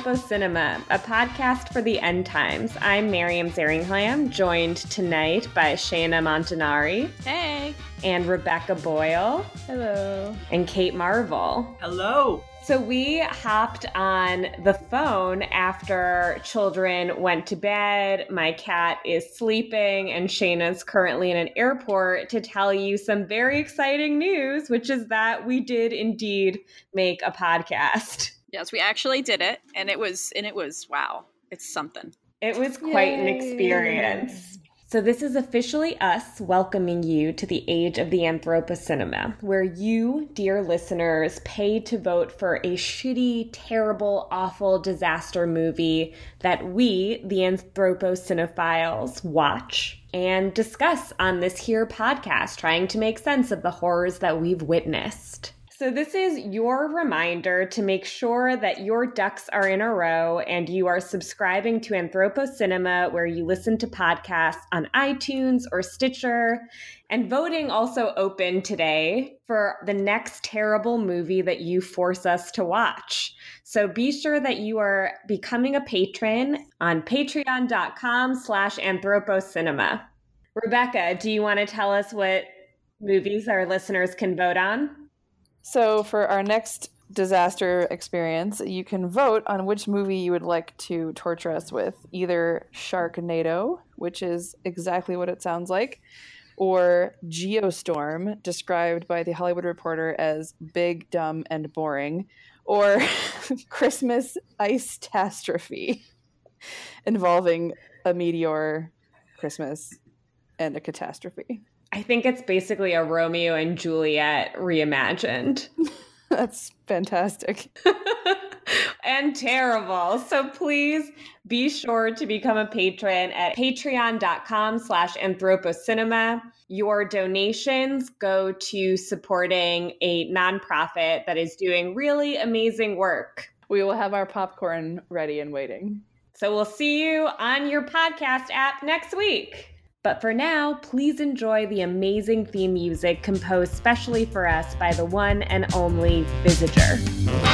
Anthropo Cinema, a podcast for the end times. I'm Miriam Zeringham, joined tonight by Shaena Montanari. Hey. And Rebecca Boyle. Hello. And Kate Marvel. Hello. So we hopped on the phone after children went to bed. My cat is sleeping, and Shaena's currently in an airport to tell you some very exciting news, which is that we did indeed make a podcast. Yes, we actually did it, and it was and it was wow, it's something. It was quite Yay. an experience. So, this is officially us welcoming you to the age of the Anthropocinema, where you, dear listeners, pay to vote for a shitty, terrible, awful disaster movie that we, the Anthropocinephiles, watch and discuss on this here podcast, trying to make sense of the horrors that we've witnessed. So, this is your reminder to make sure that your ducks are in a row and you are subscribing to Anthropo Cinema, where you listen to podcasts on iTunes or Stitcher. And voting also open today for the next terrible movie that you force us to watch. So be sure that you are becoming a patron on patreon.com slash anthropocinema. Rebecca, do you want to tell us what movies our listeners can vote on? So for our next disaster experience, you can vote on which movie you would like to torture us with either Sharknado, which is exactly what it sounds like, or Geostorm, described by the Hollywood Reporter as big, dumb, and boring, or Christmas Ice Catastrophe, involving a meteor, Christmas, and a catastrophe. I think it's basically a Romeo and Juliet reimagined. That's fantastic. and terrible. So please be sure to become a patron at patreon.com slash anthropocinema. Your donations go to supporting a nonprofit that is doing really amazing work. We will have our popcorn ready and waiting. So we'll see you on your podcast app next week. But for now, please enjoy the amazing theme music composed specially for us by the one and only Visager.